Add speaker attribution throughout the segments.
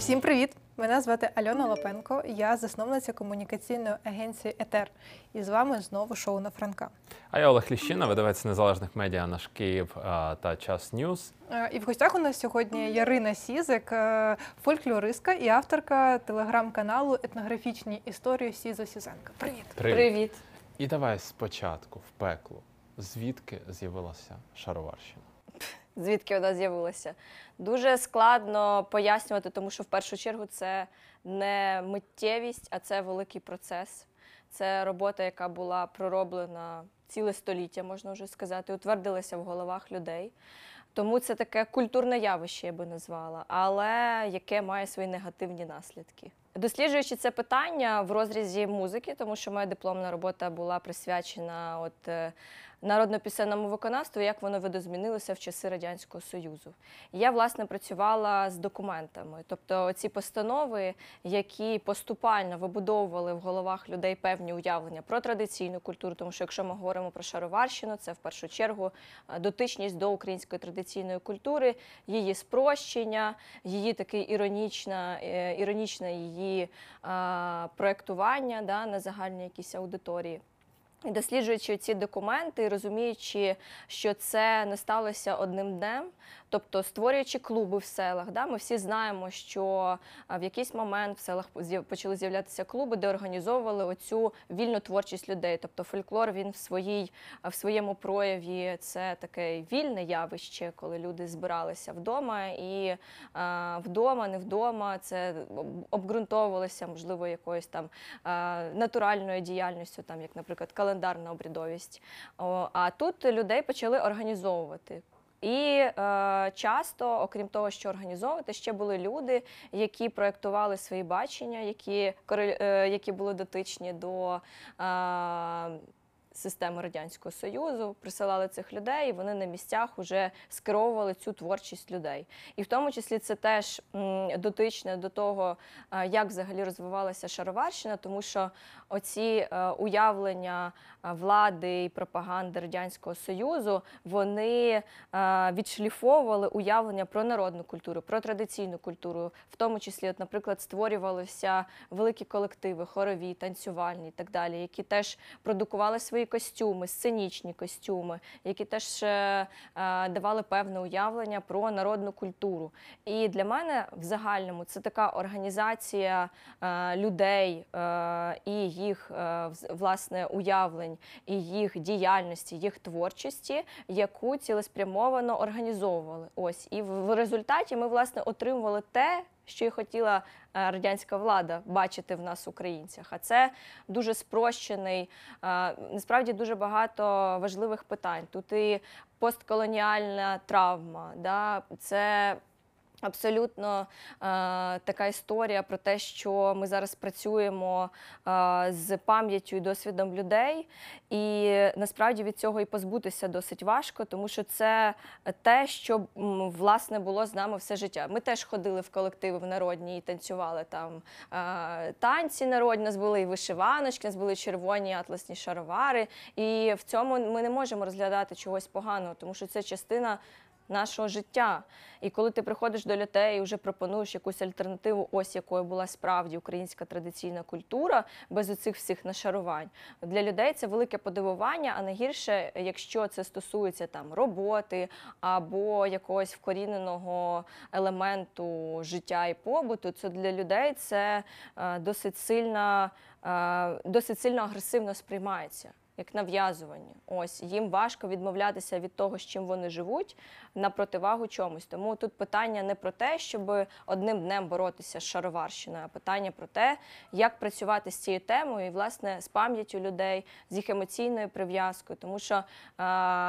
Speaker 1: Всім привіт! Мене звати Альона Лапенко. Я засновниця комунікаційної агенції Етер. І з вами знову шоу на Франка.
Speaker 2: А я Олег Ліщина, видавець незалежних медіа наш Київ та Час Ньюз.
Speaker 1: Е, І в гостях у нас сьогодні Ярина Сізик, е, фольклористка і авторка телеграм-каналу Етнографічні історії Сізо Сізенка. Привіт!
Speaker 3: Привіт.
Speaker 2: І давай спочатку в пекло. Звідки з'явилася шароварщина?
Speaker 3: Звідки вона з'явилася? Дуже складно пояснювати, тому що в першу чергу це не миттєвість, а це великий процес. Це робота, яка була пророблена ціле століття, можна вже сказати, утвердилася в головах людей. Тому це таке культурне явище, я би назвала, але яке має свої негативні наслідки. Досліджуючи це питання в розрізі музики, тому що моя дипломна робота була присвячена от, е, народно-пісенному виконавству, як воно видозмінилося в часи Радянського Союзу. Я, власне, працювала з документами, тобто ці постанови, які поступально вибудовували в головах людей певні уявлення про традиційну культуру, тому що якщо ми говоримо про шароварщину, це в першу чергу е, дотичність до української традиційної культури, її спрощення, її таке е, іронічне її а, проектування да, на загальній якійсь аудиторії. Досліджуючи ці документи, розуміючи, що це не сталося одним днем, тобто створюючи клуби в селах, да, ми всі знаємо, що в якийсь момент в селах почали з'являтися клуби, де організовували оцю вільну творчість людей. Тобто фольклор він в своїй в своєму прояві це таке вільне явище, коли люди збиралися вдома, і а, вдома, не вдома, це об- обґрунтовувалося, можливо, якоюсь там натуральною діяльністю, там як, наприклад, календарна обрядовість. А тут людей почали організовувати. І е, часто, окрім того, що організовувати, ще були люди, які проєктували свої бачення, які, е, які були дотичні до е, системи Радянського Союзу, присилали цих людей, і вони на місцях вже скеровували цю творчість людей. І в тому числі це теж дотичне до того, е, як взагалі розвивалася шароварщина, тому що оці е, уявлення е, влади і пропаганди Радянського Союзу вони е, відшліфовували уявлення про народну культуру, про традиційну культуру, в тому числі, от, наприклад, створювалися великі колективи, хорові, танцювальні і так далі, які теж продукували свої костюми, сценічні костюми, які теж давали певне уявлення про народну культуру. І для мене в загальному це така організація людей і їх е, власне уявлень, і їх діяльності, їх творчості, яку цілеспрямовано організовували. Ось і в результаті ми власне отримували те. Що і хотіла е, радянська влада бачити в нас, українцях, а це дуже спрощений. е, Насправді дуже багато важливих питань. Тут і постколоніальна травма, да, це Абсолютно е, така історія про те, що ми зараз працюємо е, з пам'яттю і досвідом людей, і насправді від цього і позбутися досить важко, тому що це те, що власне було з нами все життя. Ми теж ходили в колективи в народні і танцювали там е, танці народні. У нас були і вишиваночки, у нас були червоні атласні шаровари. І в цьому ми не можемо розглядати чогось поганого, тому що це частина нашого життя. І коли ти приходиш до людей і вже пропонуєш якусь альтернативу, ось якою була справді українська традиційна культура, без оцих всіх нашарувань, для людей це велике подивування, а найгірше, якщо це стосується там роботи або якогось вкоріненого елементу життя і побуту, то для людей це е, досить сильно, е, досить сильно агресивно сприймається як нав'язування. Ось їм важко відмовлятися від того, з чим вони живуть, на противагу чомусь. Тому тут питання не про те, щоб одним днем боротися з шароварщиною, а питання про те, як працювати з цією темою і власне з пам'яттю людей, з їх емоційною прив'язкою. Тому що е,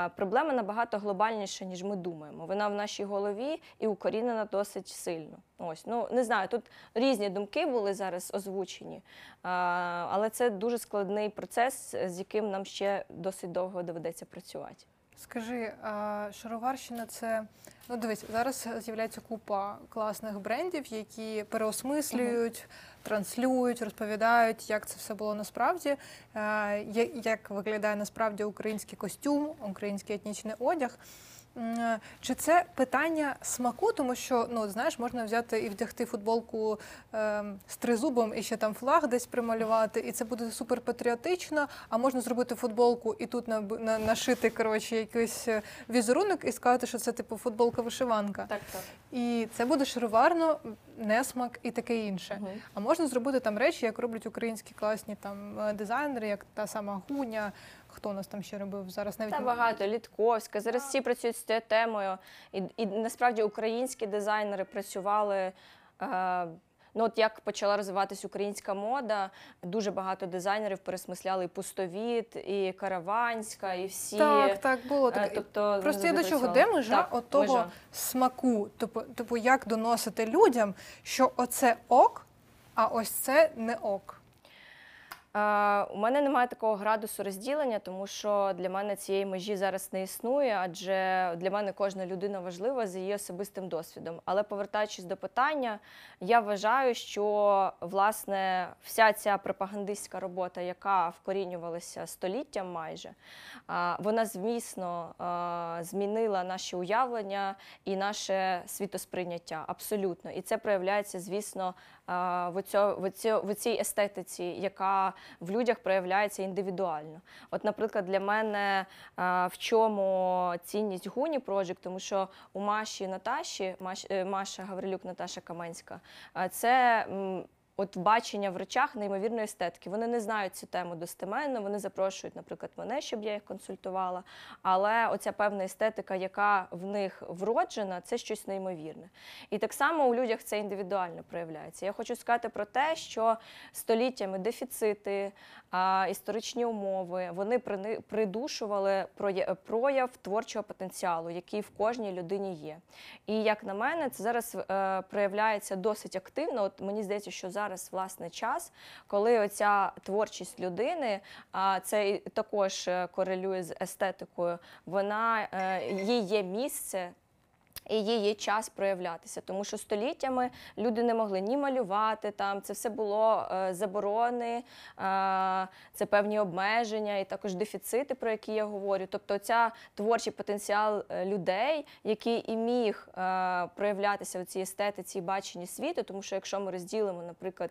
Speaker 3: проблема набагато глобальніша, ніж ми думаємо. Вона в нашій голові і укорінена досить сильно. Ось ну не знаю, тут різні думки були зараз озвучені, але це дуже складний процес, з яким нам ще досить довго доведеться працювати.
Speaker 1: Скажи, а шароварщина це ну дивись, зараз з'являється купа класних брендів, які переосмислюють, транслюють, розповідають, як це все було насправді, е, як виглядає насправді український костюм, український етнічний одяг. Е, Чи це питання смаку, тому що ну знаєш, можна взяти і вдягти футболку е, з тризубом і ще там флаг десь прималювати, і це буде супер патріотично. А можна зробити футболку і тут наби- на, нашити коротше якийсь е, візерунок і сказати, що це типу футболка вишиванка.
Speaker 3: Так, так.
Speaker 1: І це буде шароварно, несмак і таке інше.
Speaker 3: Мгм.
Speaker 1: А можна зробити там речі, як роблять українські класні там е, дизайнери, як та сама Гуня. Хто у нас там ще робив зараз? Навіть
Speaker 3: Та багато, Літковська. Зараз всі працюють з цією темою. І, і насправді українські дизайнери працювали. Е, Ну, от як почала розвиватись українська мода, дуже багато дизайнерів пересмисляли і пустовіт, і караванська, і всі.
Speaker 1: Так, так було
Speaker 3: Е,
Speaker 1: таке.
Speaker 3: Тобто
Speaker 1: Просто я до чого, де межа
Speaker 3: Так,
Speaker 1: от того
Speaker 3: межа.
Speaker 1: смаку? Типу, типу, як доносити людям, що оце ок, а ось це не ок.
Speaker 3: У мене немає такого градусу розділення, тому що для мене цієї межі зараз не існує, адже для мене кожна людина важлива за її особистим досвідом. Але повертаючись до питання, я вважаю, що власне вся ця пропагандистська робота, яка вкорінювалася століттям майже, вона змісно змінила наші уявлення і наше світосприйняття абсолютно. І це проявляється, звісно, в, цьо, в, цьо, в цій естетиці, яка в людях проявляється індивідуально. От, наприклад, для мене в чому цінність Гуні Project, тому що у Маші Наташі, Маш, е, Маша Гаврилюк, Наташа Каменська, це. От бачення в речах неймовірної естетики. Вони не знають цю тему достеменно. Вони запрошують, наприклад, мене, щоб я їх консультувала. Але оця певна естетика, яка в них вроджена, це щось неймовірне. І так само у людях це індивідуально проявляється. Я хочу сказати про те, що століттями дефіцити, історичні умови вони придушували проя- прояв творчого потенціалу, який в кожній людині є. І як на мене, це зараз е, проявляється досить активно. От мені здається, що зараз власне час, коли оця творчість людини, а це також е, корелює з естетикою, вона е, їй є місце. І їй є час проявлятися, тому що століттями люди не могли ні малювати там. Це все було е, заборони, е, це певні обмеження і також дефіцити, про які я говорю. Тобто, ця творчий потенціал е, людей, який і міг е, проявлятися в цій естетиці і баченні світу, тому що якщо ми розділимо, наприклад,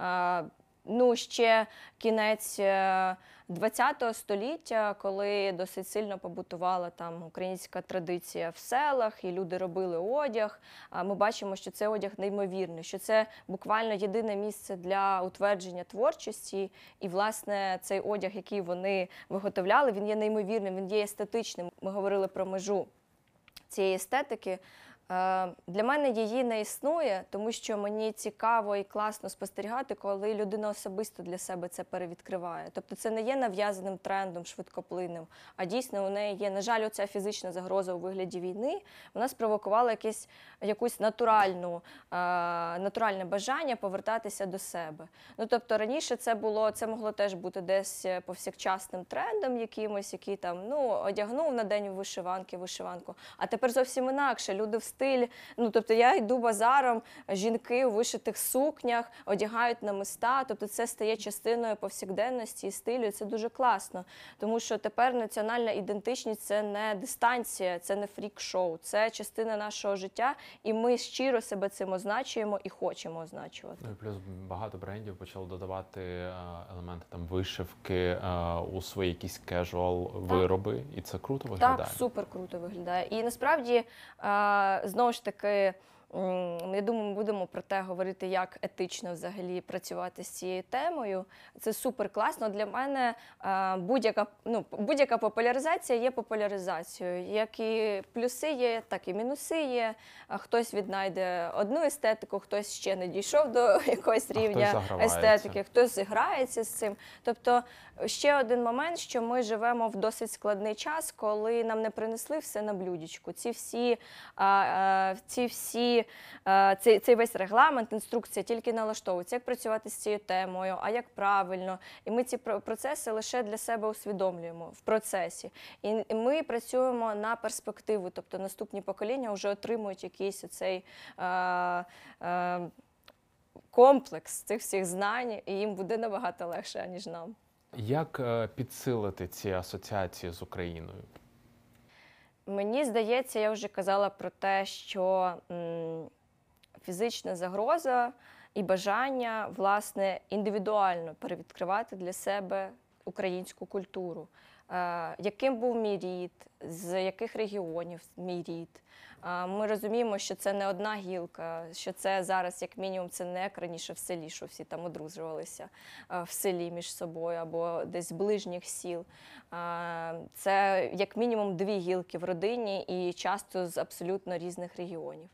Speaker 3: е, ну ще кінець. е, ХХ століття, коли досить сильно побутувала там українська традиція в селах, і люди робили одяг. Ми бачимо, що це одяг неймовірний, що це буквально єдине місце для утвердження творчості. І, власне, цей одяг, який вони виготовляли, він є неймовірним, він є естетичним. Ми говорили про межу цієї естетики. Е, Для мене її не існує, тому що мені цікаво і класно спостерігати, коли людина особисто для себе це перевідкриває. Тобто це не є нав'язаним трендом, швидкоплинним, а дійсно у неї є, на жаль, оця фізична загроза у вигляді війни. Вона спровокувала якесь, якусь натуральну, е, натуральне бажання повертатися до себе. Ну тобто раніше це було, це могло теж бути десь е, повсякчасним трендом якимось, який там ну одягнув на день вишиванки, вишиванку. А тепер зовсім інакше. Люди в стиль. Ну тобто я йду базаром, жінки у вишитих сукнях одягають намиста. Тобто це стає частиною повсякденності і стилю. і Це дуже класно, тому що тепер національна ідентичність це не дистанція, це не фрік-шоу, це частина нашого життя, і ми щиро себе цим означуємо і хочемо означувати.
Speaker 2: Ну і плюс багато брендів почали додавати е, елементи там вишивки е, у свої якісь casual вироби, і це круто виглядає.
Speaker 3: Так, супер круто виглядає. І насправді, е, знову ж таки, я думаю, ми будемо про те говорити, як етично взагалі працювати з цією темою. Це супер класно. Для мене е, будь-яка ну, будь-яка популяризація є популяризацією. Як і плюси є, так і мінуси є. Хтось віднайде одну естетику, хтось ще не дійшов до якогось
Speaker 2: хтось
Speaker 3: рівня
Speaker 2: загравається.
Speaker 3: естетики, хтось зіграється з цим. Тобто, ще один момент, що ми живемо в досить складний час, коли нам не принесли все на блюдечку. Ці всі, ці всі а, цей, цей весь регламент, інструкція тільки налаштовується, як працювати з цією темою, а як правильно. І ми ці процеси лише для себе усвідомлюємо в процесі. І ми працюємо на перспективу, тобто наступні покоління вже отримують якийсь оцей. А, а, комплекс цих всіх знань, і їм буде набагато легше, ніж нам.
Speaker 2: Як е, підсилити ці асоціації з Україною?
Speaker 3: Мені здається, я вже казала про те, що фізична загроза і бажання власне індивідуально перевідкривати для себе українську культуру. Е, яким був мій рід, з яких регіонів мій рід. Е, Ми розуміємо, що це не одна гілка, що це зараз, як мінімум, це не як раніше в селі, що всі там одружувалися е, в селі між собою або десь з ближніх сіл. Це як мінімум дві гілки в родині і часто з абсолютно різних регіонів.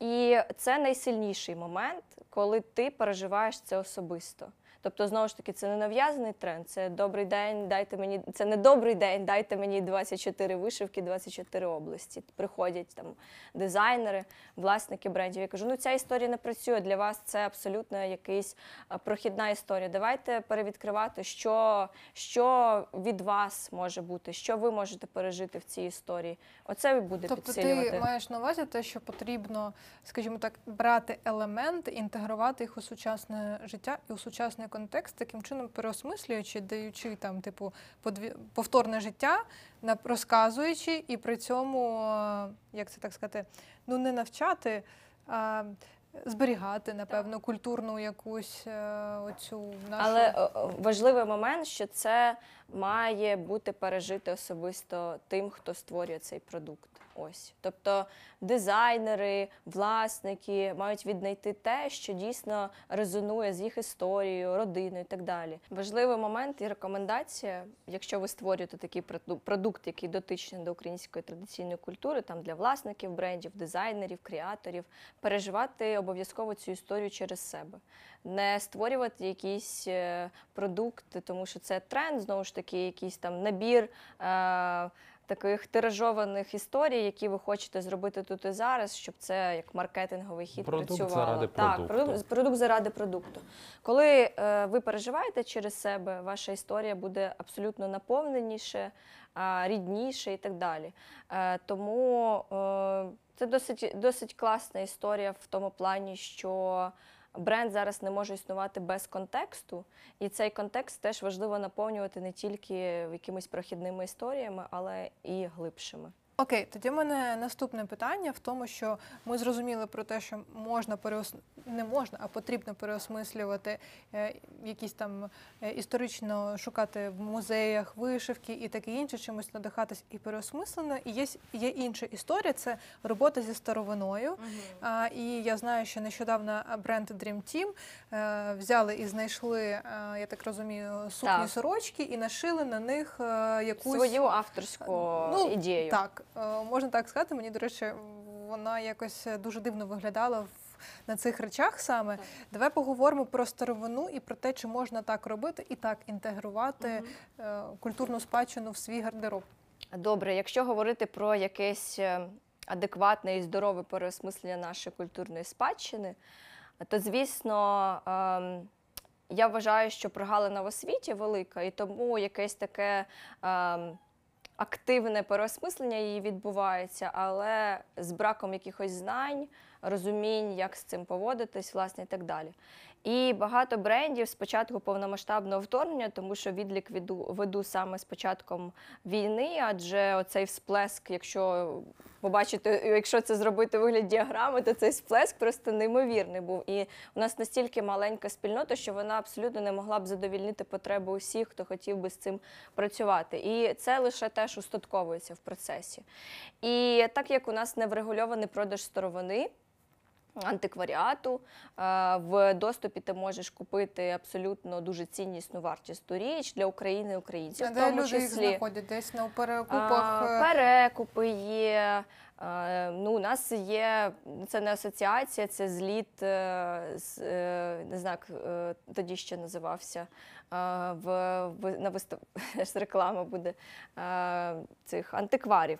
Speaker 3: І це найсильніший момент, коли ти переживаєш це особисто. Тобто, знову ж таки, це не нав'язаний тренд, це добрий день, дайте мені це не добрий день, дайте мені 24 вишивки, 24 області. Приходять там дизайнери, власники брендів. Я кажу, ну ця історія не працює. Для вас це абсолютно якась прохідна історія. Давайте перевідкривати, що, що від вас може бути, що ви можете пережити в цій історії. Оце і буде
Speaker 1: Тобто
Speaker 3: підсилювати.
Speaker 1: ти маєш на увазі те, що потрібно, скажімо так, брати елементи, інтегрувати їх у сучасне життя і у сучасний контекст, таким чином переосмислюючи, даючи там, типу, повторне життя, розказуючи, і при цьому, е, як це так сказати, ну не навчати, а зберігати, напевно, культурну якусь е, оцю нашу.
Speaker 3: Але е, важливий момент, що це має бути пережити особисто тим, хто створює цей продукт. Ось, тобто дизайнери, власники мають віднайти те, що дійсно резонує з їх історією, родиною і так далі. Важливий момент і рекомендація, якщо ви створюєте такий продукт, який дотичний до української традиційної культури, там для власників брендів, дизайнерів, креаторів, переживати обов'язково цю історію через себе не створювати якісь е, продукти, тому що це тренд, знову ж таки, якийсь там набір. Е- Таких тиражованих історій, які ви хочете зробити тут і зараз, щоб це як маркетинговий хід
Speaker 2: Продукт
Speaker 3: працювало.
Speaker 2: заради
Speaker 3: так,
Speaker 2: продукту.
Speaker 3: продукт, продукт заради продукту. Коли е, ви переживаєте через себе, ваша історія буде абсолютно наповненіше, а, рідніше і так далі. Е, тому е, це досить, досить класна історія в тому плані, що бренд зараз не може існувати без контексту, і цей контекст теж важливо наповнювати не тільки якимись прохідними історіями, але і глибшими.
Speaker 1: Окей, тоді в мене наступне питання в тому, що ми зрозуміли про те, що можна переос... не можна, а потрібно переосмислювати е, якісь там е, історично шукати в музеях вишивки і таке інше, чимось надихатись і переосмислено. І є, є інша історія, це робота зі старовиною. А, і я знаю, що нещодавно бренд Dream Team е, взяли і знайшли, е, я так розумію, сукні
Speaker 3: Так.
Speaker 1: сорочки і нашили на них е, якусь
Speaker 3: Свою авторську
Speaker 1: Ну,
Speaker 3: ідею.
Speaker 1: Так, е, можна так сказати. Мені, до речі, вона якось дуже дивно виглядала в, на цих речах саме.
Speaker 3: Так.
Speaker 1: Давай поговоримо про старовину і про те, чи можна так робити і так інтегрувати е, культурну спадщину в свій гардероб.
Speaker 3: Добре, якщо говорити про якесь е, адекватне і здорове переосмислення нашої культурної спадщини, то звісно. ем, Я вважаю, що прогалина в освіті велика, і тому якесь таке ем, активне переосмислення її відбувається, але з браком якихось знань, розумінь, як з цим поводитись, власне, і так далі. І багато брендів з початку повномасштабного вторгнення, тому що відлік веду, веду саме з початком війни, адже оцей всплеск, якщо побачити, якщо це зробити у вигляді діаграми, то цей всплеск просто неймовірний був. І у нас настільки маленька спільнота, що вона абсолютно не могла б задовільнити потреби усіх, хто хотів би з цим працювати. І це лише теж устатковується в процесі. І так як у нас не врегульований продаж старовини. Антикваріату е, в доступі ти можеш купити абсолютно дуже ціннісну вартісну річ для України і українців.
Speaker 1: А
Speaker 3: в
Speaker 1: де
Speaker 3: тому
Speaker 1: люди їх знаходять? Десь на перекупах. е,
Speaker 3: перекупи є. Ну, у нас є це не асоціація, це зліт е, е, не знаю, е, тоді ще називався. В, в на вистав реклама буде цих антикварів.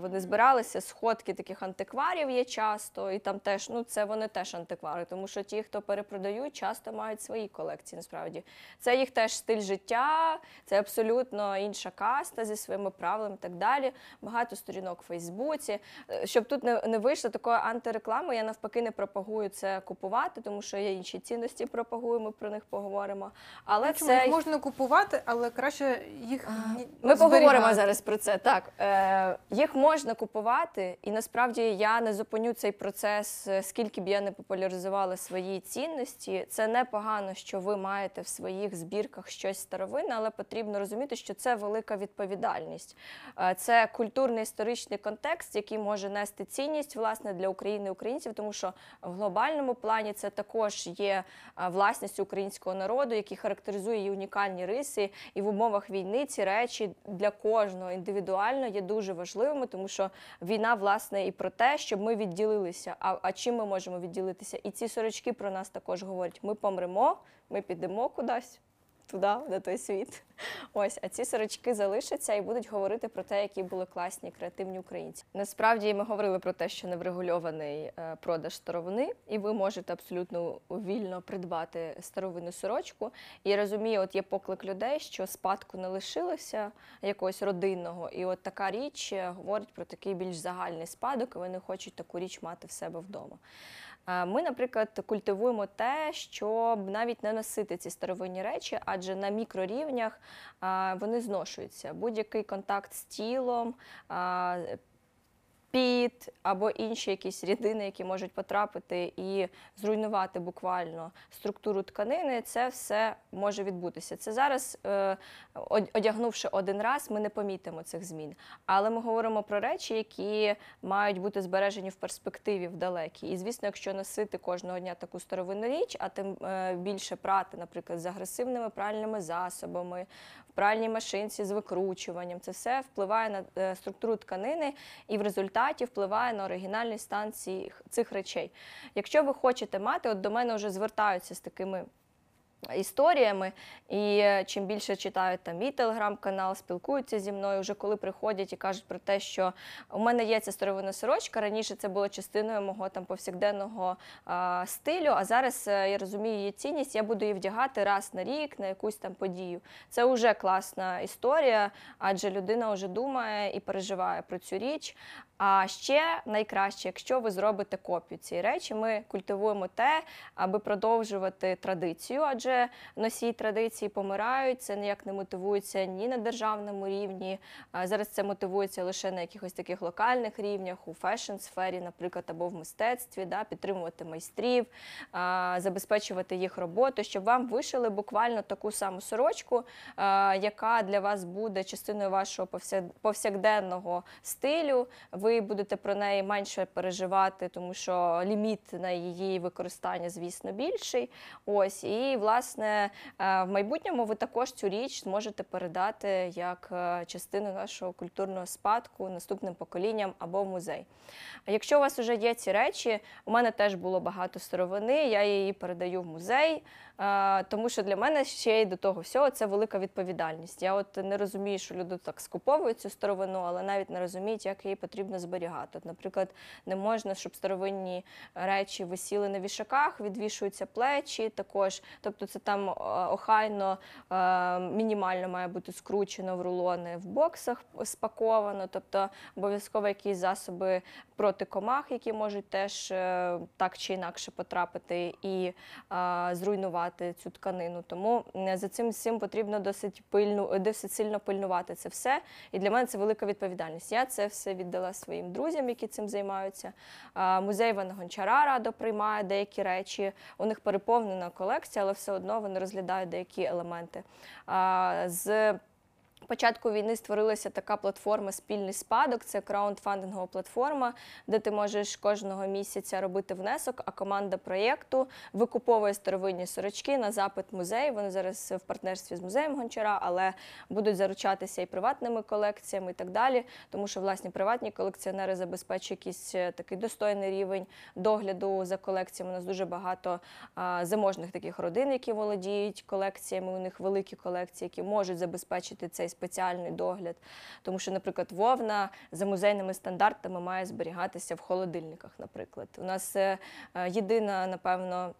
Speaker 3: Вони збиралися, сходки таких антикварів є часто, і там теж ну це вони теж антиквари, тому що ті, хто перепродають, часто мають свої колекції. Насправді це їх теж стиль життя, це абсолютно інша каста зі своїми правилами і так далі. Багато сторінок у Фейсбуці. Е, щоб тут не, не вийшло такої антиреклами, я навпаки не пропагую це купувати, тому що є інші цінності пропагую, ми про них поговоримо. Але
Speaker 1: Чому
Speaker 3: це
Speaker 1: їх можна купувати, але краще їх
Speaker 3: Ми поговоримо зараз про це. Так, е, їх можна купувати, і насправді я не зупиню цей процес, е, скільки б я не популяризувала свої цінності. Це непогано, що ви маєте в своїх збірках щось старовинне, але потрібно розуміти, що це велика відповідальність. Е, це культурний історичний контекст, який може нести цінність власне для України і українців, тому що в глобальному плані це також є е, власністю українського народу, який характеризує її унікальні риси. І в умовах війни ці речі для кожного індивідуально є дуже важливими, тому що війна, власне, і про те, щоб ми відділилися. А, а чим ми можемо відділитися? І ці сорочки про нас також говорять: ми помремо, ми підемо кудись. Туди, на той світ. Ось, а ці сорочки залишаться і будуть говорити про те, які були класні, креативні українці. Насправді ми говорили про те, що неврегульований е, продаж старовини, і ви можете абсолютно вільно придбати старовинну сорочку. І розумію, от є поклик людей, що спадку не лишилося якогось родинного, і от така річ е, говорить про такий більш загальний спадок, і вони хочуть таку річ мати в себе вдома. Ми, наприклад, культивуємо те, щоб навіть не носити ці старовинні речі, адже на мікрорівнях вони зношуються. Будь-який контакт з тілом, піт або інші якісь рідини, які можуть потрапити і зруйнувати буквально структуру тканини, це все може відбутися. Це зараз, е, одягнувши один раз, ми не помітимо цих змін. Але ми говоримо про речі, які мають бути збережені в перспективі в. І звісно, якщо носити кожного дня таку старовинну річ, а тим е, більше прати, наприклад, з агресивними пральними засобами, в пральній машинці з викручуванням, це все впливає на е, структуру тканини і в результаті впливає на оригінальний стан цих, речей. Якщо ви хочете мати, от до мене вже звертаються з такими історіями, і е, чим більше читають там мій телеграм-канал, спілкуються зі мною, вже коли приходять і кажуть про те, що у мене є ця старовинна сорочка. Раніше це було частиною мого там повсякденного а, стилю. А зараз е, я розумію її цінність. Я буду її вдягати раз на рік на якусь там подію. Це вже класна історія, адже людина вже думає і переживає про цю річ. А ще найкраще, якщо ви зробите копію цієї речі, ми культивуємо те, аби продовжувати традицію, адже носії традиції помирають, це ніяк не мотивується ні на державному рівні. Зараз це мотивується лише на якихось таких локальних рівнях, у фешн-сфері, наприклад, або в мистецтві, да, підтримувати майстрів, забезпечувати їх роботу, щоб вам вишили буквально таку саму сорочку, яка для вас буде частиною вашого повсякденного стилю. Ви будете про неї менше переживати, тому що ліміт на її використання, звісно, більший. Ось і власне е, в майбутньому ви також цю річ зможете передати як е, частину нашого культурного спадку наступним поколінням або в музей. А якщо у вас вже є ці речі, у мене теж було багато старовини, я її передаю в музей. Е, Тому що для мене ще й до того всього це велика відповідальність. Я от не розумію, що люди так скуповують цю старовину, але навіть не розуміють, як її потрібно зберігати. От, наприклад, не можна, щоб старовинні речі висіли на вішаках, відвішуються плечі також. Тобто це там е, охайно, е, мінімально має бути скручено в рулони в боксах спаковано, тобто обов'язково якісь засоби проти комах, які можуть теж так чи інакше потрапити і е, зруйнувати цю тканину. Тому е, за цим всім потрібно досить пильну, досить сильно пильнувати це все. І для мене це велика відповідальність. Я це все віддала своїм друзям, які цим займаються. Музей Івана Гончара радо приймає деякі речі. У них переповнена колекція, але все одно вони розглядають деякі елементи. З початку війни створилася така платформа Спільний спадок. Це краундфандингова платформа, де ти можеш кожного місяця робити внесок, а команда проєкту викуповує старовинні сорочки на запит музею. Вони зараз в партнерстві з музеєм Гончара, але будуть заручатися і приватними колекціями, і так далі. Тому що власні приватні колекціонери забезпечують якийсь е, такий достойний рівень догляду за колекціями. У нас дуже багато заможних таких родин, які володіють колекціями. У них великі колекції, які можуть забезпечити цей спеціальний догляд. Тому що, наприклад, вовна за музейними стандартами має зберігатися в холодильниках. Наприклад, у нас е, е, єдина, напевно,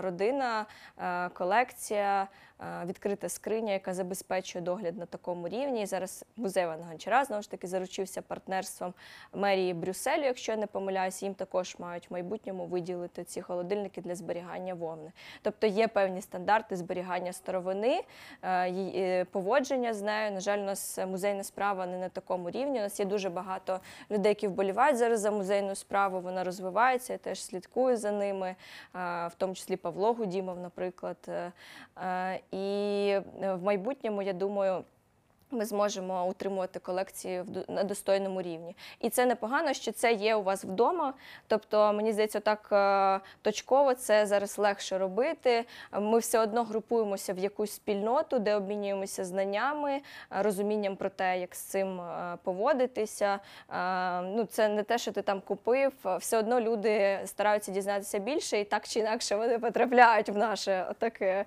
Speaker 3: родина, е, колекція, е, відкрита скриня, яка забезпечує догляд на такому рівні. І зараз музей Івана Гончара знову ж таки заручився партнерством мерії Брюсселю, якщо я не помиляюсь, їм також мають в майбутньому виділити ці холодильники для зберігання вовни. Тобто є певні стандарти зберігання старовини, е, е, поводження з нею. На жаль, у нас музейна справа не на такому рівні. У нас є дуже багато людей, які вболівають зараз за музейну справу. Вона розвивається, я теж слідкую за ними, е, тому числі Павло Гудімов, наприклад. Е, е, І в майбутньому, я думаю, ми зможемо утримувати колекції на достойному рівні. І це непогано, що це є у вас вдома. Тобто, мені здається, так е, точково це зараз легше робити. Ми все одно групуємося в якусь спільноту, де обмінюємося знаннями, е, розумінням про те, як з цим е, поводитися. Ну, це не те, що ти там купив. Все одно люди стараються дізнатися більше, і так чи інакше вони потрапляють в наше таке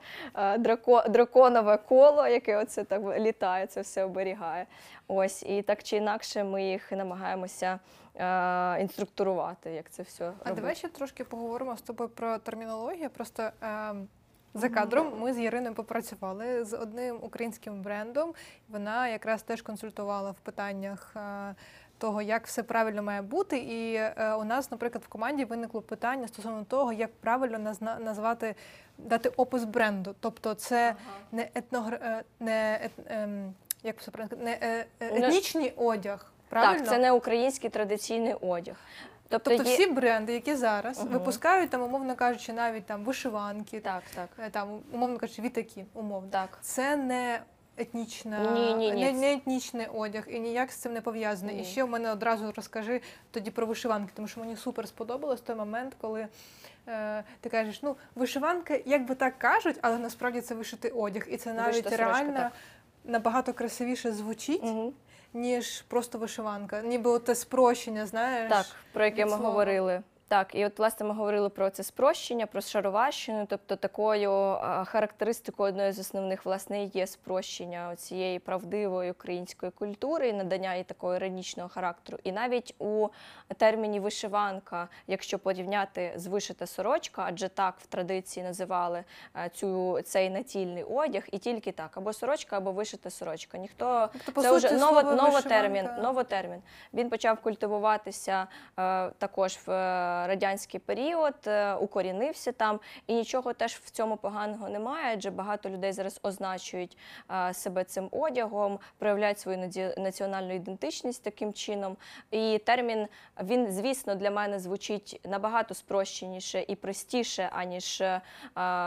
Speaker 3: драко, драконове коло, яке оце так літає, це все оберігає. Ось і так чи інакше ми їх намагаємося е, інструктурувати, як це все
Speaker 1: А
Speaker 3: робити.
Speaker 1: давай ще трошки поговоримо з тобою про термінологію. Просто ем, за кадром ми з Іриною попрацювали з одним українським брендом. Вона якраз теж консультувала в питаннях. е, Того, як все правильно має бути, і е, у нас, наприклад, в команді виникло питання стосовно того, як правильно назна- назвати дати опис бренду. Тобто, це не етногр... е, не ет... ем, як не е, е, етнічний одяг. Правильно?
Speaker 3: Так, це не український традиційний одяг. Тобто,
Speaker 1: Тобто
Speaker 3: є...
Speaker 1: всі бренди, які зараз
Speaker 3: Мгм.
Speaker 1: випускають там, умовно кажучи, навіть там вишиванки,
Speaker 3: Так, так,
Speaker 1: е, там умовно кажучи, вітаки, умовно.
Speaker 3: так.
Speaker 1: Це не етнічна,
Speaker 3: Ні, ні, ні.
Speaker 1: Не, не етнічний одяг і ніяк з цим не пов'язане. І ще в мене одразу розкажи тоді про вишиванки, тому що мені супер сподобалось той момент, коли. е, Ти кажеш, ну вишиванка, як би так кажуть, але насправді це вишитий одяг, і це навіть
Speaker 3: Вишита сорочка,
Speaker 1: реально
Speaker 3: так.
Speaker 1: Набагато красивіше звучить,
Speaker 3: Угу.
Speaker 1: ніж просто вишиванка. Ніби те спрощення, знаєш.
Speaker 3: Так, про яке ми
Speaker 1: слова.
Speaker 3: говорили. Так, і от власне ми говорили про це спрощення, про шароварщину. Тобто такою характеристикою одної з основних власне є спрощення цієї правдивої української культури і надання їй такого іронічного характеру. І навіть у терміні вишиванка, якщо порівняти з вишита сорочка, адже так в традиції називали цю цей натільний одяг, і тільки так, або сорочка, або вишита сорочка. Ніхто
Speaker 1: Тобто, по
Speaker 3: це вже ново, новотермін, новотермін. Він почав культивуватися е, також в радянський період, е, укорінився там, і нічого теж в цьому поганого немає, адже багато людей зараз означують е, себе цим одягом, проявляють свою національну ідентичність таким чином. І термін він, звісно, для мене звучить набагато спрощеніше і простіше, аніж е,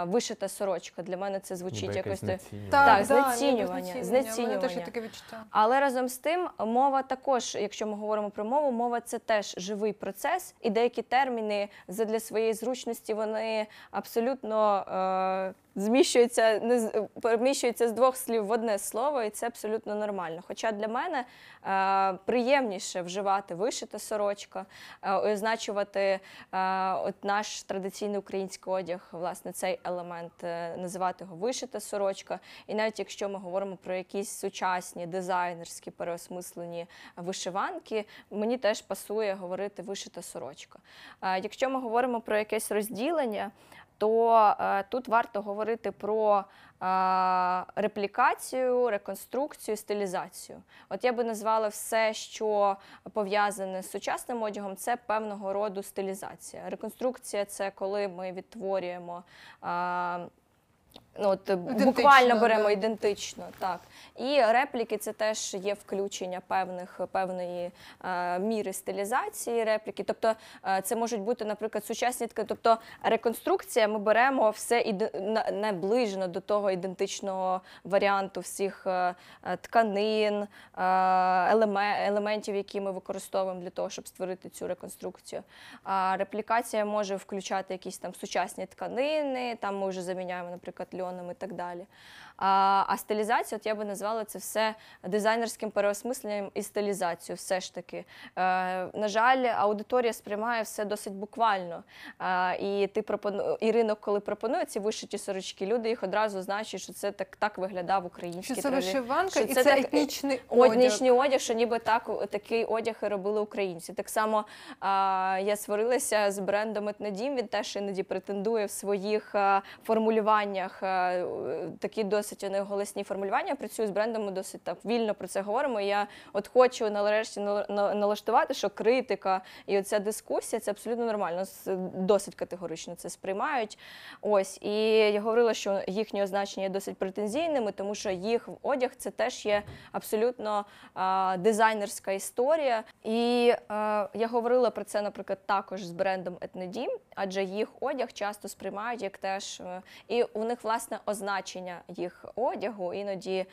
Speaker 3: вишита сорочка. Для мене це звучить якось.
Speaker 2: знецінювання.
Speaker 1: Так,
Speaker 3: Так, знецінювання,
Speaker 1: теж
Speaker 3: знецінювання.
Speaker 1: таке відчуття.
Speaker 3: Але разом з тим, мова також, якщо ми говоримо про мову, мова це теж живий процес, і деякі терміни задля своєї зручності вони абсолютно е, зміщуються, не переміщуються з двох слів в одне слово, і це абсолютно нормально. Хоча для мене е, приємніше вживати вишита сорочка, е, означувати е, от наш традиційний український одяг, власне, цей елемент, е, називати його вишита сорочка. І навіть якщо ми говоримо про якісь сучасні дизайнерські переосмислені вишиванки, мені теж пасує говорити вишита сорочка. Е, Якщо ми говоримо про якесь розділення, то е, тут варто говорити про е, реплікацію, реконструкцію, стилізацію. От я би назвала все, що пов'язане з сучасним одягом, це певного роду стилізація. Реконструкція це коли ми відтворюємо. Ну, от, е, буквально беремо
Speaker 1: да.
Speaker 3: ідентично, так. І репліки це теж є включення певних, певної е, міри стилізації репліки. Тобто е, це можуть бути, наприклад, сучасні ткани. Тобто реконструкція, ми беремо все іде, на- наближено до того ідентичного варіанту всіх е, е, тканин, е, елеме- елементів, які ми використовуємо для того, щоб створити цю реконструкцію. А реплікація може включати якісь там сучасні тканини, там ми вже заміняємо, наприклад, льон Наполеоном і так далі. А, а стилізація, от я би назвала це все дизайнерським переосмисленням і стилізацією, все ж таки. Е, на жаль, аудиторія сприймає все досить буквально. Е, і ти пропону... і ринок, коли пропонує ці вишиті сорочки, люди їх одразу значать, що це так, так виглядав український
Speaker 1: Що це вишиванка
Speaker 3: Що
Speaker 1: і
Speaker 3: це
Speaker 1: це,
Speaker 3: так-
Speaker 1: етнічний одяг.
Speaker 3: Однічний одяг, що ніби так такий одяг і робили українці. Так само а, я сварилася з брендом Етнодім. Він теж іноді претендує в своїх формулюваннях а, е, досить вони голосні формулювання. Працюю з брендом, ми досить так вільно про це говоримо. І Я от хочу нарешті налаштувати, що критика і оця дискусія це абсолютно нормально. Досить категорично це сприймають. Ось і я говорила, що їхні означення є досить претензійними, тому що їх одяг це теж є абсолютно а, дизайнерська історія. І а, я говорила про це, наприклад, також з брендом Етнодім, адже їх одяг часто сприймають як теж е, і у них власне означення їх одягу іноді.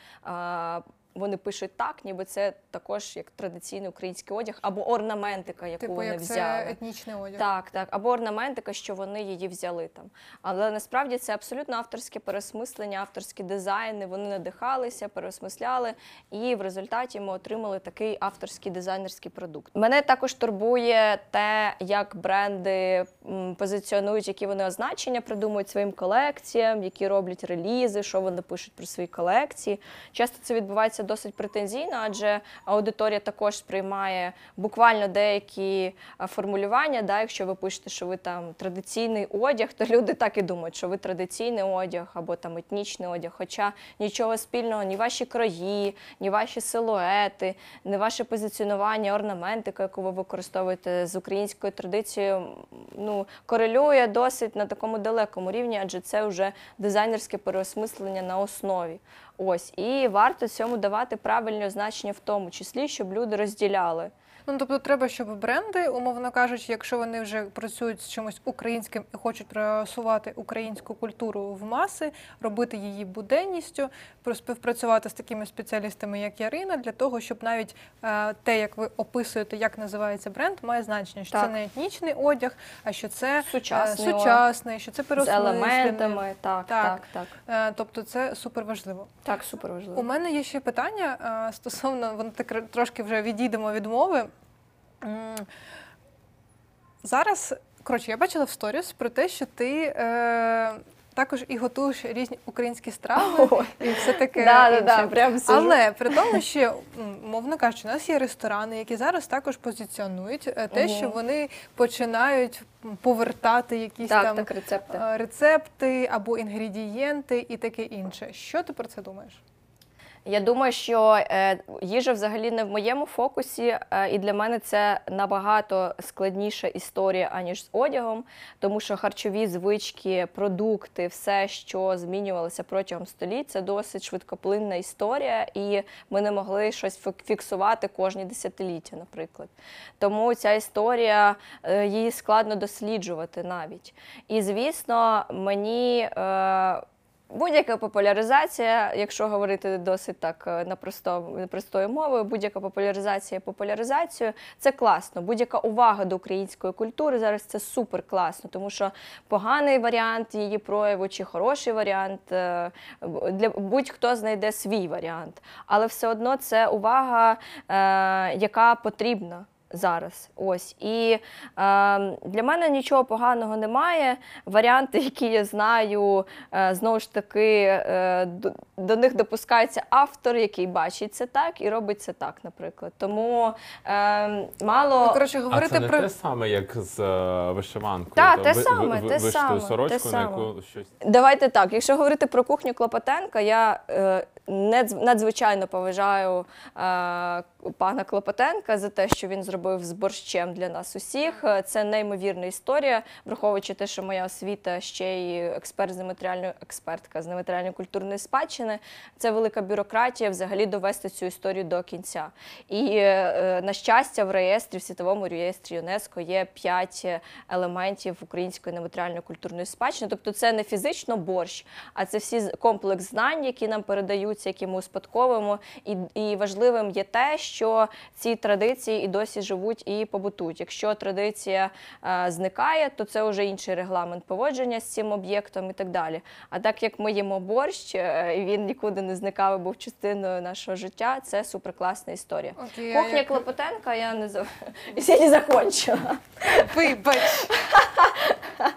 Speaker 3: Вони пишуть так, ніби це також як традиційний український одяг або орнаментика, яку
Speaker 1: Типу,
Speaker 3: вони
Speaker 1: як
Speaker 3: взяли.
Speaker 1: це етнічний одяг.
Speaker 3: Так, так, або орнаментика, що вони її взяли там. Але насправді це абсолютно авторське переосмислення, авторські дизайни. Вони надихалися, переосмисляли, і в результаті ми отримали такий авторський дизайнерський продукт. Мене також турбує те, як бренди позиціонують, які вони означення придумують своїм колекціям, які роблять релізи, що вони пишуть про свої колекції. Часто це відбувається досить претензійно, адже аудиторія також сприймає буквально деякі формулювання. Да, якщо ви пишете, що ви там традиційний одяг, то люди так і думають, що ви традиційний одяг або там етнічний одяг. Хоча нічого спільного, ні ваші крої, ні ваші силуети, ні ваше позиціонування, орнаментика, яку ви використовуєте з українською традицією, ну корелює досить на такому далекому рівні, адже це вже дизайнерське переосмислення на основі. Ось і варто цьому давати правильні означення в тому числі, щоб люди розділяли.
Speaker 1: Ну тобто треба, щоб бренди, умовно кажучи, якщо вони вже працюють з чимось українським і хочуть просувати українську культуру в маси, робити її буденністю, співпрацювати з такими спеціалістами, як Ярина, для того, щоб навіть е, те, як ви описуєте, як називається бренд, має значення, що це не етнічний одяг, а що це е,
Speaker 3: Сучасний
Speaker 1: сучасний, що це
Speaker 3: З елементами, так,
Speaker 1: Так.
Speaker 3: так, так.
Speaker 1: Е, Тобто це супер важливо.
Speaker 3: Так, супер
Speaker 1: У мене є ще питання е, стосовно, воно так трошки вже відійдемо від мови. Зараз, коротше, я бачила в сторіс про те, що ти е, також і готуєш різні українські страви
Speaker 3: Ой.
Speaker 1: і все таке.
Speaker 3: Да,
Speaker 1: інше.
Speaker 3: да, прям сижу.
Speaker 1: Але при тому, що, мовно кажучи, у нас є ресторани, які зараз також позиціонують е, те,
Speaker 3: Мгм.
Speaker 1: що вони починають повертати якісь
Speaker 3: Так,
Speaker 1: там
Speaker 3: так, рецепти.
Speaker 1: е, рецепти або інгредієнти і таке інше. Що ти про це думаєш?
Speaker 3: Я думаю, що е, їжа взагалі не в моєму фокусі, е, і для мене це набагато складніша історія, аніж з одягом, тому що харчові звички, продукти, все, що змінювалося протягом століть, це досить швидкоплинна історія, і ми не могли щось фік- фіксувати кожні десятиліття, наприклад. Тому ця історія е, її складно досліджувати навіть. І звісно, мені. Будь-яка популяризація, якщо говорити досить так е, на просто, простою мовою, будь-яка популяризація популяризацією, це класно. Будь-яка увага до української культури зараз це супер класно, тому що поганий варіант її прояву чи хороший варіант е, для будь-хто знайде свій варіант. Але все одно це увага, е, яка потрібна. Зараз ось і е, для мене нічого поганого немає. Варіанти, які я знаю, е, знову ж таки е, до, до них допускається автор, який бачить це так і робить це так, наприклад. Тому е, мало
Speaker 1: Ну, коротше,
Speaker 2: А це не
Speaker 1: про
Speaker 2: те саме, як з е, вишиванкою.
Speaker 3: Так,
Speaker 2: То
Speaker 3: те
Speaker 2: ви-
Speaker 3: саме,
Speaker 2: ви-
Speaker 3: те
Speaker 2: вишиту
Speaker 3: саме,
Speaker 2: сорочку,
Speaker 3: те
Speaker 2: на
Speaker 3: саме.
Speaker 2: щось
Speaker 3: Давайте так. Якщо говорити про кухню Клопотенка, я е, надзвичайно поважаю е, пана Клопотенка за те, що він зробив з борщем для нас усіх. Е, Це неймовірна історія, враховуючи те, що моя освіта ще й експерт з нематеріальної експертка з нематеріальної культурної спадщини. Це велика бюрократія взагалі довести цю історію до кінця. І е, на щастя, в реєстрі, в світовому реєстрі ЮНЕСКО є п'ять елементів української нематеріальної культурної спадщини. Тобто це не фізично борщ, а це всі комплекс знань, які нам передаються, які ми успадковуємо. І, і важливим є те, що ці традиції і досі живуть і побутують. Якщо традиція е, зникає, то це вже інший регламент поводження з цим об'єктом і так далі. А так як ми їмо борщ, е, і він нікуди не зникав і був частиною нашого життя, це суперкласна історія.
Speaker 1: Окей,
Speaker 3: Кухня
Speaker 1: як-
Speaker 3: Клопотенка я не я не закончила.
Speaker 1: Вибач.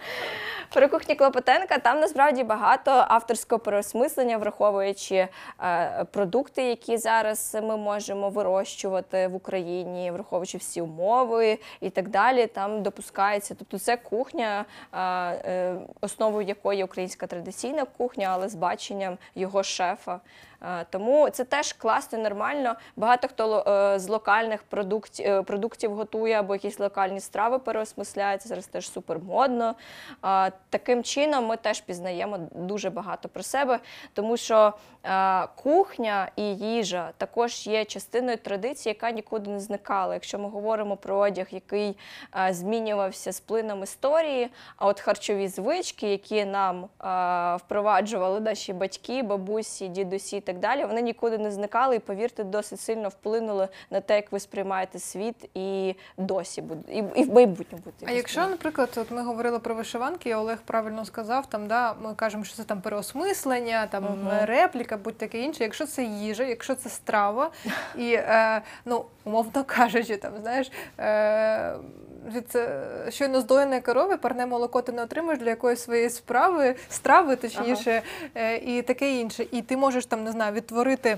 Speaker 3: Про кухні Клопотенка там насправді багато авторського переосмислення, враховуючи е, продукти, які зараз ми можемо вирощувати в Україні, враховуючи всі умови і так далі. Там допускається. Тобто, це кухня, е, е, основою якої українська традиційна кухня, але з баченням його шефа. Е, Тому це теж класно, нормально. Багато хто е, з локальних продуктів, е, продуктів готує або якісь локальні страви переосмисляє. Це зараз теж супер модно. Е, Таким чином ми теж пізнаємо дуже багато про себе, тому що кухня і їжа також є частиною традиції, яка нікуди не зникала. Якщо ми говоримо про одяг, який змінювався з плином історії, а от харчові звички, які нам впроваджували наші батьки, бабусі, дідусі і так далі, вони нікуди не зникали і, повірте, досить сильно вплинули на те, як ви сприймаєте світ і досі буде, і, і в майбутньому буде.
Speaker 1: А якщо, наприклад, от ми говорили про вишиванки, і Олег правильно сказав, там да, ми кажемо, що це там переосмислення, там е, репліка, будь таке інше. Якщо це їжа, якщо це страва, і е, ну, умовно кажучи, там знаєш. Е, від е, щойно здоєної корови парне молоко ти не отримаєш для якоїсь своєї справи, страви, точніше, е, і таке інше. І ти можеш там, не знаю, відтворити.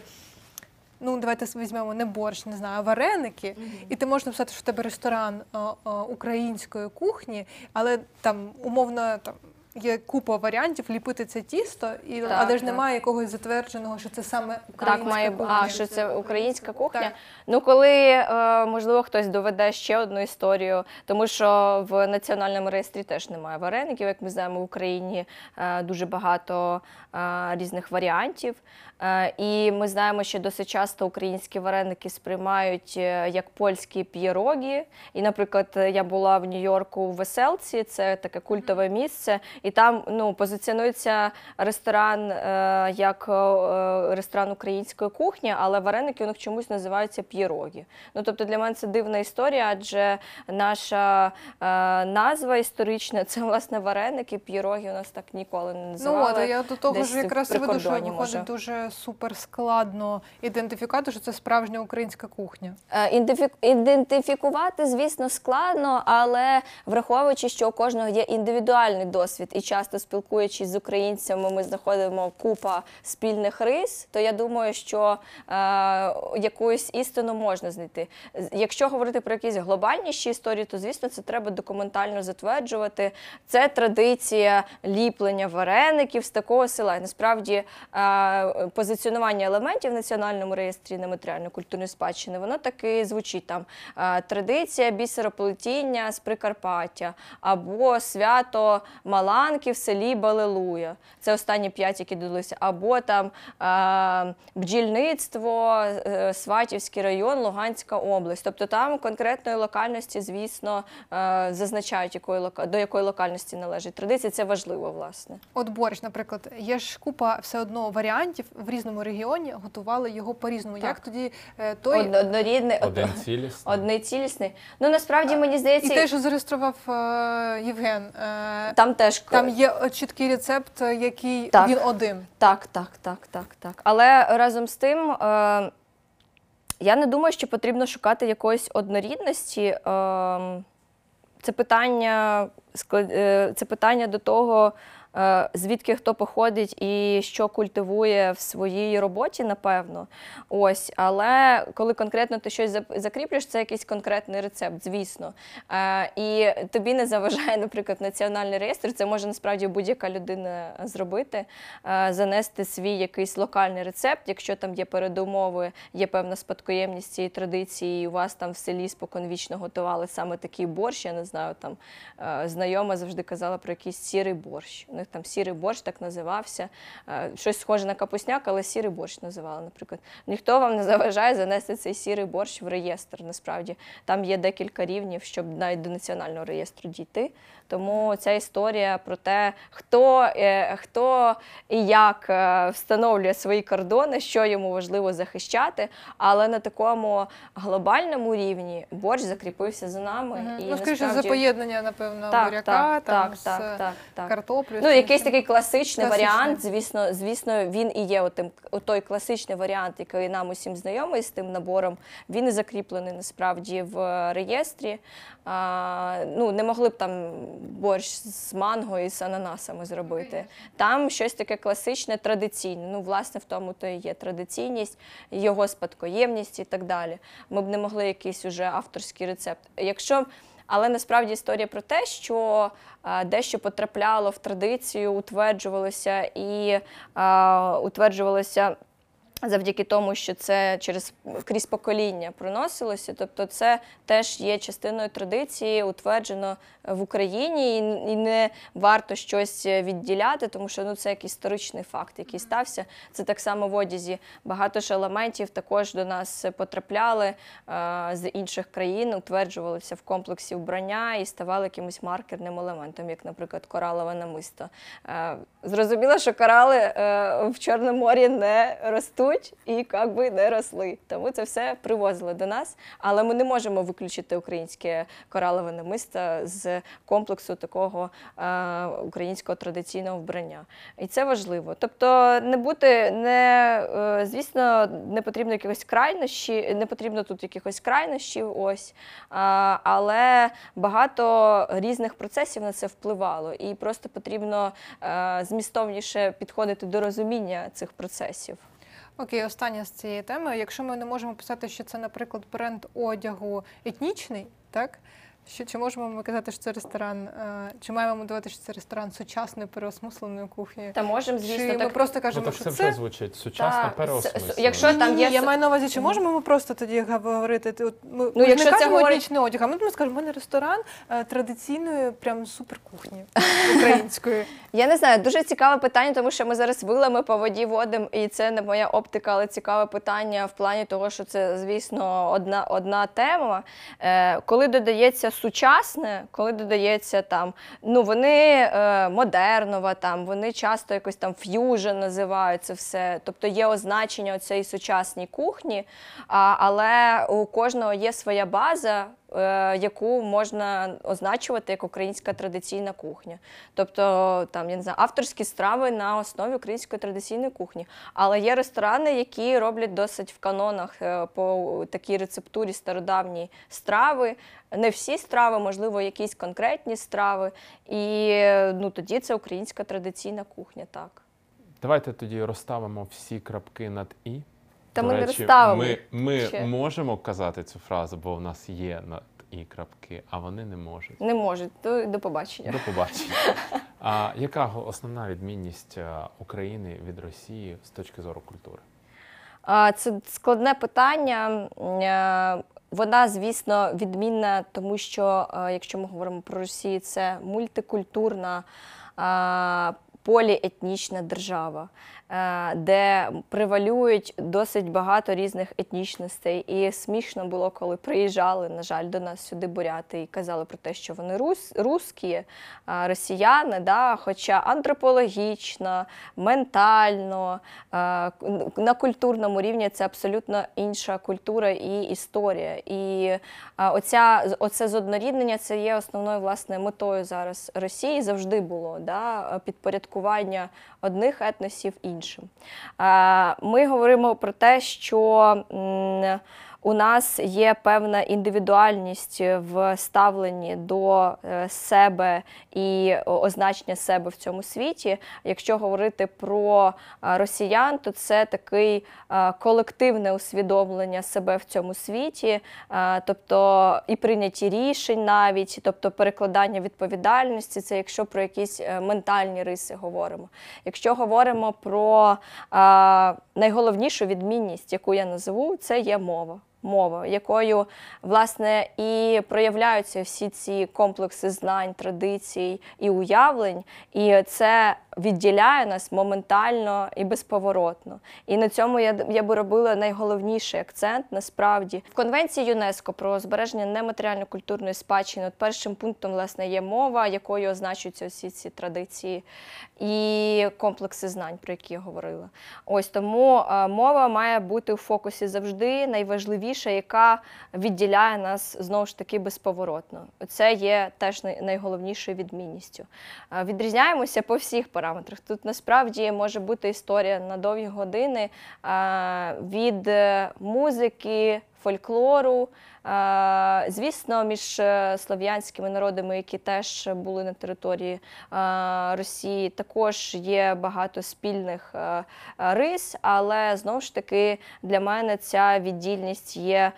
Speaker 1: Ну, давайте візьмемо не борщ, не знаю, а вареники, і ти можеш написати, що в тебе ресторан а, а, української кухні, але там умовно там. Є купа варіантів ліпити це тісто, і
Speaker 3: Так,
Speaker 1: але ж
Speaker 3: так.
Speaker 1: немає якогось затвердженого, що це саме українська
Speaker 3: Так, має
Speaker 1: кухня.
Speaker 3: а що це українська кухня.
Speaker 1: Так.
Speaker 3: Ну коли е, можливо хтось доведе ще одну історію, тому що в національному реєстрі теж немає вареників. Як ми знаємо, в Україні е, дуже багато е, різних варіантів. І ми знаємо, що досить часто українські вареники сприймають як польські п'єрогі. І, наприклад, я була в Нью-Йорку у Веселці, це таке культове місце, і там ну, позиціонується ресторан е, як е, ресторан української кухні, але вареники у них чомусь називаються п'єрогі. Ну, тобто для мене це дивна історія, адже наша е, назва історична це власне вареники, п'єрогі у нас так ніколи не
Speaker 1: Ну от я до того ж якраз веду, що виходить дуже супер складно ідентифікувати, що це справжня українська кухня.
Speaker 3: Е, ідентифі- Ідентифікувати, звісно, складно, але враховуючи, що у кожного є індивідуальний досвід, і часто спілкуючись з українцями, ми знаходимо купа спільних рис, то я думаю, що е, якусь істину можна знайти. Якщо говорити про якісь глобальніші історії, то звісно це треба документально затверджувати. Це традиція ліплення вареників з такого села. Насправді е, позиціонування елементів в національному реєстрі нематеріальної культурної спадщини, воно таки звучить там е, традиція бісероплетіння з Прикарпаття або свято Маланки в селі Балилуя. Це останні п'ять, які додалися, або там е, бджільництво, е, Сватівський район, Луганська область. Тобто там конкретної локальності, звісно, е, зазначають, якої до якої локальності належить традиція. Це важливо, власне.
Speaker 1: От борщ, наприклад, є ж купа все одно варіантів в різному регіоні, готували його по-різному.
Speaker 3: Так.
Speaker 1: Як тоді е, той
Speaker 3: Од- Однорідний,
Speaker 2: Один цілісний.
Speaker 3: одний цілісний. Ну насправді мені
Speaker 1: і
Speaker 3: здається,
Speaker 1: те, що зареєстрував е, Євген, е,
Speaker 3: там теж
Speaker 1: там є е, чіткий рецепт, е, який
Speaker 3: Так.
Speaker 1: він один.
Speaker 3: Так, так, так, так, так. Але разом з тим, е, я не думаю, що потрібно шукати якоїсь однорідності. Е, це питання, е, це питання до того, е, звідки хто походить і що культивує в своїй роботі, напевно. Ось, але коли конкретно ти щось закріплюєш, це якийсь конкретний рецепт, звісно. Е, і тобі не заважає, наприклад, національний реєстр. Це може насправді будь-яка людина зробити, е, занести свій якийсь локальний рецепт, якщо там є передумови, є певна спадкоємність цієї традиції, і у вас там в селі споконвічно готували саме такий борщ. Я не знаю, там е, знайома завжди казала про якийсь сірий борщ. Них там сірий борщ так називався. Е, Щось схоже на капусняк, але сірий борщ називали, наприклад. Ніхто вам не заважає занести цей сірий борщ в реєстр. Насправді там є декілька рівнів, щоб навіть до національного реєстру дійти. Тому ця історія про те, хто, е, хто і як е, встановлює свої кордони, що йому важливо захищати, але на такому глобальному рівні борщ закріпився за нами.
Speaker 1: Мгм.
Speaker 3: І
Speaker 1: ну, скоріше, за поєднання, напевно,
Speaker 3: так,
Speaker 1: буряка
Speaker 3: так,
Speaker 1: там,
Speaker 3: так,
Speaker 1: з
Speaker 3: так, так, так.
Speaker 1: картоплею.
Speaker 3: Ну, якийсь такий класичний,
Speaker 1: Класичний.
Speaker 3: варіант. Звісно, звісно, він і є отим, той класичний варіант, який нам усім знайомий з тим набором. Він і закріплений насправді в реєстрі. А, ну, не могли б там борщ з манго і з ананасами зробити. Там щось таке класичне, традиційне. Ну, власне, в тому то і є традиційність, його спадкоємність і так далі. Ми б не могли якийсь уже авторський рецепт. Якщо але насправді історія про те, що дещо потрапляло в традицію, утверджувалося і утверджувалося завдяки тому, що це через крізь покоління проносилося. Тобто, це теж є частиною традиції, утверджено в Україні, і, не варто щось відділяти, тому що ну це як історичний факт, який стався. Це так само в одязі. Багато ж елементів також до нас потрапляли е, з інших країн, утверджувалися в комплексі вбрання і ставали якимось маркерним елементом, як, наприклад, коралове намисто. Е, зрозуміло, що корали е, в Чорному морі не ростуть і як би не росли. Тому це все привозили до нас. Але ми не можемо виключити українське коралове намисто з комплексу такого е, українського традиційного вбрання. І це важливо. Тобто, не бути, не, е, звісно, не потрібно якихось крайнощі, не потрібно тут якихось крайнощів, ось, а, але багато різних процесів на це впливало. І просто потрібно е, змістовніше підходити до розуміння цих процесів.
Speaker 1: Окей, останнє з цієї теми. Якщо ми не можемо писати, що це, наприклад, бренд одягу етнічний, так? Що, чи можемо ми казати, що це ресторан, е, чи маємо ми давати, що це ресторан сучасної переосмисленої кухні?
Speaker 3: Та можемо,
Speaker 1: Чи
Speaker 3: звісно,
Speaker 1: ми
Speaker 3: так.
Speaker 1: просто
Speaker 2: Ну,
Speaker 1: кажемо,
Speaker 2: так
Speaker 1: що
Speaker 2: це
Speaker 1: це
Speaker 2: вже звучить сучасно
Speaker 3: Так, с-
Speaker 2: переосмислено.
Speaker 3: с- якщо там
Speaker 1: Ні,
Speaker 3: є
Speaker 1: я
Speaker 3: с-
Speaker 1: маю на увазі, чи можемо ми просто тоді говорити? ти- От ми, ми ж
Speaker 3: якщо
Speaker 1: не
Speaker 3: це
Speaker 1: кажемо
Speaker 3: говорить-
Speaker 1: етнічний одяг, а ми ми скажемо, в мене ресторан е, традиційної прям суперкухні української.
Speaker 3: Я не знаю, дуже цікаве питання, тому що ми зараз вилами по воді водимо, і це не моя оптика, але цікаве питання в плані того, що це, звісно, одна, одна тема. Е, коли додається сучасне, коли додається там, ну вони е, модернова, там вони часто якось там ф'южн називають це все. Тобто є означення цієї сучасній кухні, а, але у кожного є своя база. Е, Яку можна означувати як українська традиційна кухня, тобто там я не знаю, авторські страви на основі української традиційної кухні. Але є ресторани, які роблять досить в канонах е, по такій рецептурі стародавні страви. Не всі страви, можливо, якісь конкретні страви. І ну тоді це українська традиційна кухня, так.
Speaker 2: Давайте тоді розставимо всі крапки над і.
Speaker 3: Та
Speaker 2: До
Speaker 3: ми не розставили
Speaker 2: Ми, ми
Speaker 3: ще.
Speaker 2: можемо казати цю фразу, бо в нас є над і крапки, а вони не можуть.
Speaker 3: Не можуть. До, до побачення.
Speaker 2: До побачення. А яка основна відмінність е, України від Росії з точки зору культури?
Speaker 3: Це складне питання. Е, Вона, звісно, відмінна, тому що, е, якщо ми говоримо про Росію, це мультикультурна поліетнічна держава, де превалюють досить багато різних етнічностей. І смішно було, коли приїжджали, на жаль, до нас сюди буряти і казали про те, що вони рус, русські, росіяни, да? хоча антропологічно, ментально, е, на культурному рівні це абсолютно інша культура і історія. І е, оця, оце зодноріднення це є основною власне метою зараз Росії завжди було да? підпорядкування одних етносів іншим. Ми говоримо про те, що у нас є певна індивідуальність в ставленні до е, себе і означення себе в цьому світі. Якщо говорити про е, росіян, то це такий е, колективне усвідомлення себе в цьому світі, тобто і прийняті рішень навіть, тобто перекладання відповідальності, це якщо про якісь ментальні риси говоримо. Якщо говоримо про найголовнішу відмінність, яку я назову, це є мова. Мова, якою власне і проявляються всі ці комплекси знань, традицій і уявлень, і це відділяє нас моментально і безповоротно. І на цьому я, я би робила найголовніший акцент насправді в конвенції ЮНЕСКО про збереження нематеріально-культурної спадщини. От першим пунктом власне є мова, якою означуються всі ці традиції і комплекси знань, про які я говорила. Ось тому е, мова має бути у фокусі завжди найважливіша, яка відділяє нас знову ж таки безповоротно. Це є теж найголовнішою відмінністю. Е, Відрізняємося по всіх параметрах. Тут насправді може бути історія на довгі години е, від е, музики, фольклору. Е, Звісно, між е, слов'янськими народами, які теж були на території е, Росії, також є багато спільних рис, але знову ж таки для мене ця віддільність є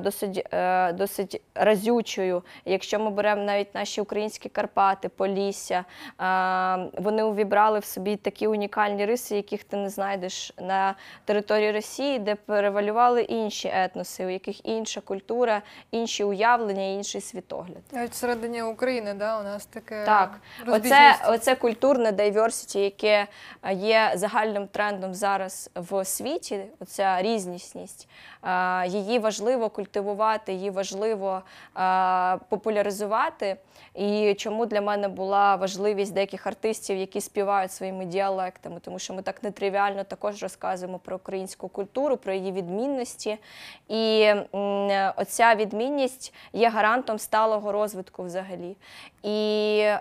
Speaker 3: досить, досить разючою. Якщо ми беремо навіть наші українські Карпати, Полісся, вони увібрали в собі такі унікальні риси, яких ти не знайдеш на території Росії, де перевалювали інші етноси, у яких інша культура, інші уявлення, інший світогляд.
Speaker 1: Навіть всередині України, да, у нас таке
Speaker 3: Так, Оце, оце культурне diversity, яке е, є загальним трендом зараз в світі, оця різнісність. е, Її важливо культивувати, її важливо е, популяризувати. І чому для мене була важливість деяких артистів, які співають своїми діалектами, тому що ми так нетривіально також розказуємо про українську культуру, про її відмінності. І м, оця відмінність є гарантом сталого розвитку взагалі. І е,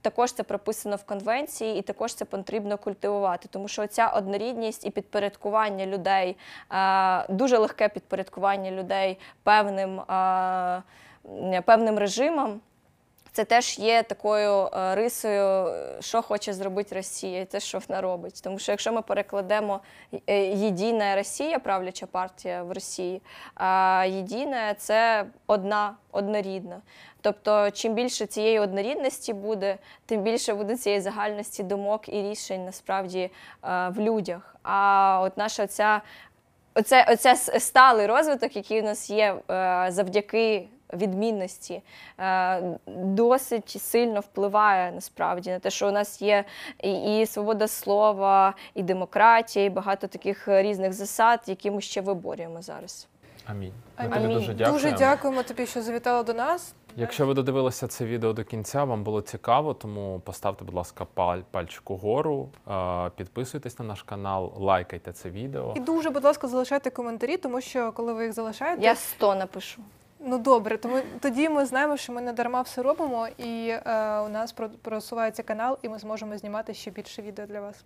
Speaker 3: також це прописано в конвенції, і також це потрібно культивувати, тому що ця однорідність і підпорядкування людей, е, дуже легке підпорядкування людей певним, е, певним режимам. Це теж є такою е, рисою, е, що хоче зробити Росія, і те, що вона робить. Тому що якщо ми перекладемо е, «Єдина Росія, правляча партія в Росії, а «Єдина» – це одна, однорідна. Тобто, чим більше цієї однорідності буде, тим більше буде цієї загальності думок і рішень насправді в людях. А от наша ця оце, оце сталий розвиток, який у нас є завдяки відмінності, е, досить сильно впливає насправді на те, що у нас є і, і свобода слова, і демократія, і багато таких різних засад, які ми ще виборюємо зараз.
Speaker 2: Амінь.
Speaker 1: Амінь.
Speaker 2: тобі дуже дякуємо.
Speaker 1: Дуже дякуємо тобі, що завітала до нас.
Speaker 2: Якщо ви додивилися це відео до кінця, вам було цікаво, тому поставте, будь ласка, паль, пальчик угору, е, підписуйтесь на наш канал, лайкайте це відео.
Speaker 1: І дуже, будь ласка, залишайте коментарі, тому що коли ви їх залишаєте,
Speaker 3: Я 100 напишу.
Speaker 1: Ну добре, тому тоді ми знаємо, що ми не дарма все робимо, і е, у нас про- просувається канал, і ми зможемо знімати ще більше відео для вас.